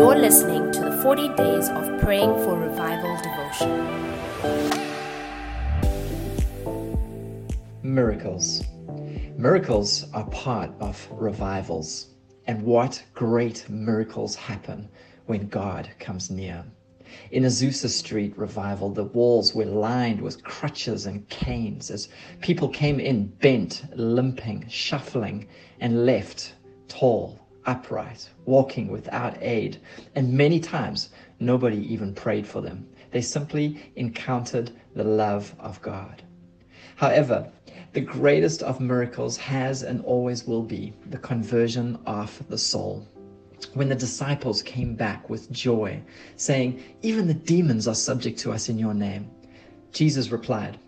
You're listening to the 40 Days of Praying for Revival devotion. Miracles. Miracles are part of revivals. And what great miracles happen when God comes near. In Azusa Street revival, the walls were lined with crutches and canes as people came in bent, limping, shuffling, and left tall, upright, walking without aid. And many times, nobody even prayed for them. They simply encountered the love of God. However, the greatest of miracles has and always will be the conversion of the soul. When the disciples came back with joy, saying, Even the demons are subject to us in your name, Jesus replied,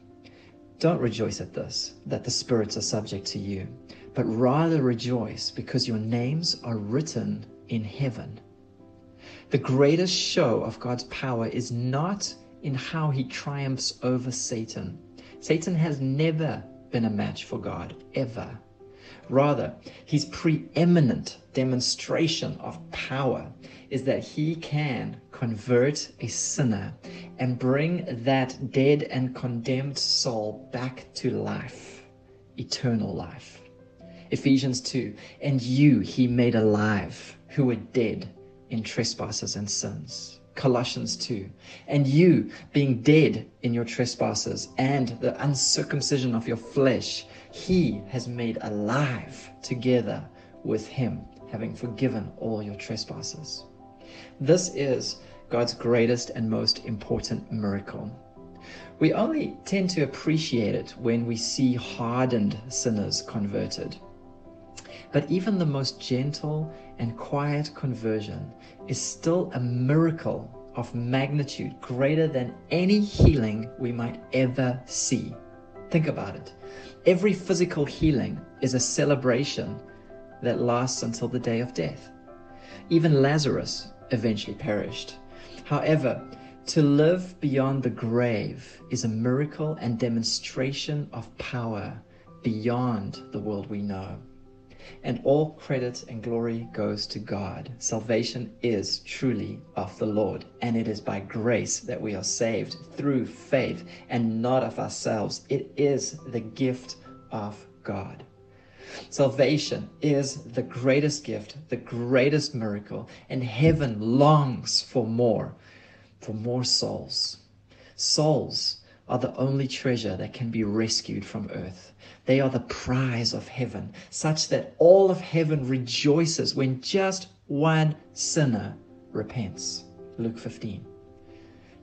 Don't rejoice at this, that the spirits are subject to you, but rather rejoice because your names are written in heaven. The greatest show of God's power is not in how he triumphs over Satan. Satan has never been a match for God, ever. Rather, his preeminent demonstration of power is that he can convert a sinner and bring that dead and condemned soul back to life, eternal life. Ephesians 2 And you he made alive who were dead in trespasses and sins. Colossians 2. And you, being dead in your trespasses and the uncircumcision of your flesh, he has made alive together with him, having forgiven all your trespasses. This is God's greatest and most important miracle. We only tend to appreciate it when we see hardened sinners converted. But even the most gentle and quiet conversion is still a miracle of magnitude greater than any healing we might ever see. Think about it. Every physical healing is a celebration that lasts until the day of death. Even Lazarus eventually perished. However, to live beyond the grave is a miracle and demonstration of power beyond the world we know. And all credit and glory goes to God. Salvation is truly of the Lord, and it is by grace that we are saved through faith and not of ourselves. It is the gift of God. Salvation is the greatest gift, the greatest miracle, and heaven longs for more, for more souls. Souls are the only treasure that can be rescued from earth. They are the prize of heaven, such that all of heaven rejoices when just one sinner repents. Luke 15.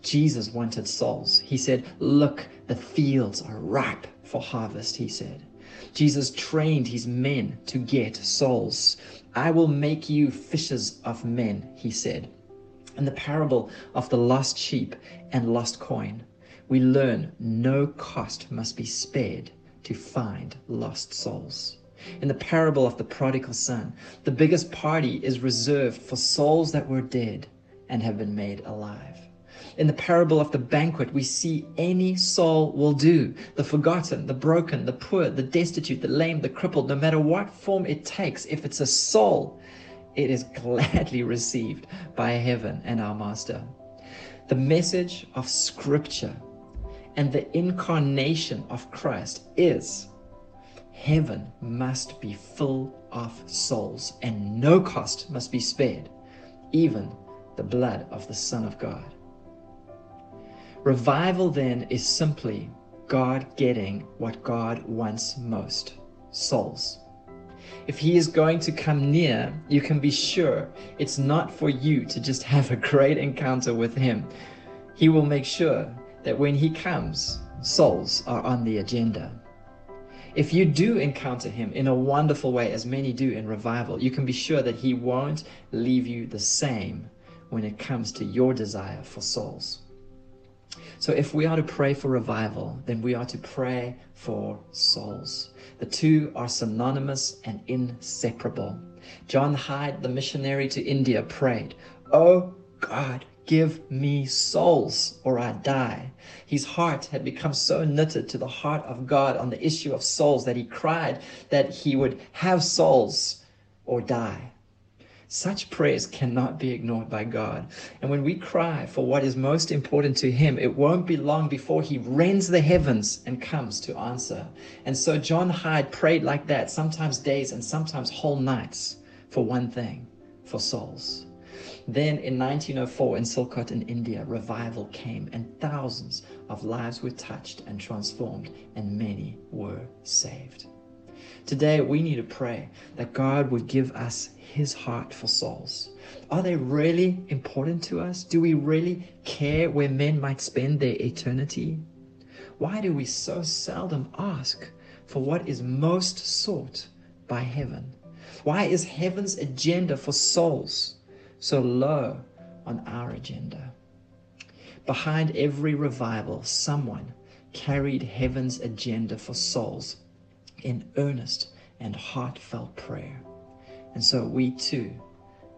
Jesus wanted souls. He said, Look, the fields are ripe for harvest, he said. Jesus trained his men to get souls. I will make you fishers of men, he said. In the parable of the lost sheep and lost coin, we learn no cost must be spared to find lost souls. In the parable of the prodigal son, the biggest party is reserved for souls that were dead and have been made alive. In the parable of the banquet, we see any soul will do the forgotten, the broken, the poor, the destitute, the lame, the crippled, no matter what form it takes, if it's a soul, it is gladly received by heaven and our Master. The message of Scripture and the incarnation of Christ is heaven must be full of souls, and no cost must be spared, even the blood of the Son of God. Revival then is simply God getting what God wants most souls. If He is going to come near, you can be sure it's not for you to just have a great encounter with Him. He will make sure that when He comes, souls are on the agenda. If you do encounter Him in a wonderful way, as many do in revival, you can be sure that He won't leave you the same when it comes to your desire for souls. So, if we are to pray for revival, then we are to pray for souls. The two are synonymous and inseparable. John Hyde, the missionary to India, prayed, Oh God, Give me souls or I die. His heart had become so knitted to the heart of God on the issue of souls that he cried that he would have souls or die. Such prayers cannot be ignored by God. And when we cry for what is most important to Him, it won't be long before He rends the heavens and comes to answer. And so John Hyde prayed like that, sometimes days and sometimes whole nights, for one thing for souls. Then in 1904 in Sialkot in India, revival came and thousands of lives were touched and transformed, and many were saved. Today, we need to pray that God would give us his heart for souls. Are they really important to us? Do we really care where men might spend their eternity? Why do we so seldom ask for what is most sought by heaven? Why is heaven's agenda for souls so low on our agenda? Behind every revival, someone carried heaven's agenda for souls in earnest and heartfelt prayer. And so we too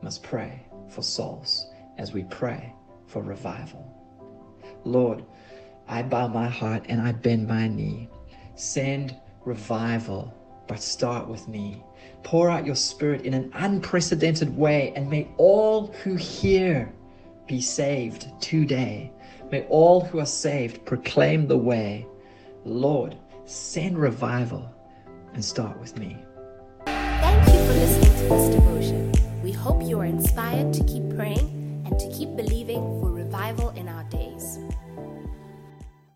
must pray for souls as we pray for revival. Lord, I bow my heart and I bend my knee. Send revival, but start with me. Pour out your spirit in an unprecedented way, and may all who hear be saved today. May all who are saved proclaim the way. Lord, send revival and start with me. Thank you for listening to this devotion. We hope you are inspired to keep praying and to keep believing for revival in our days.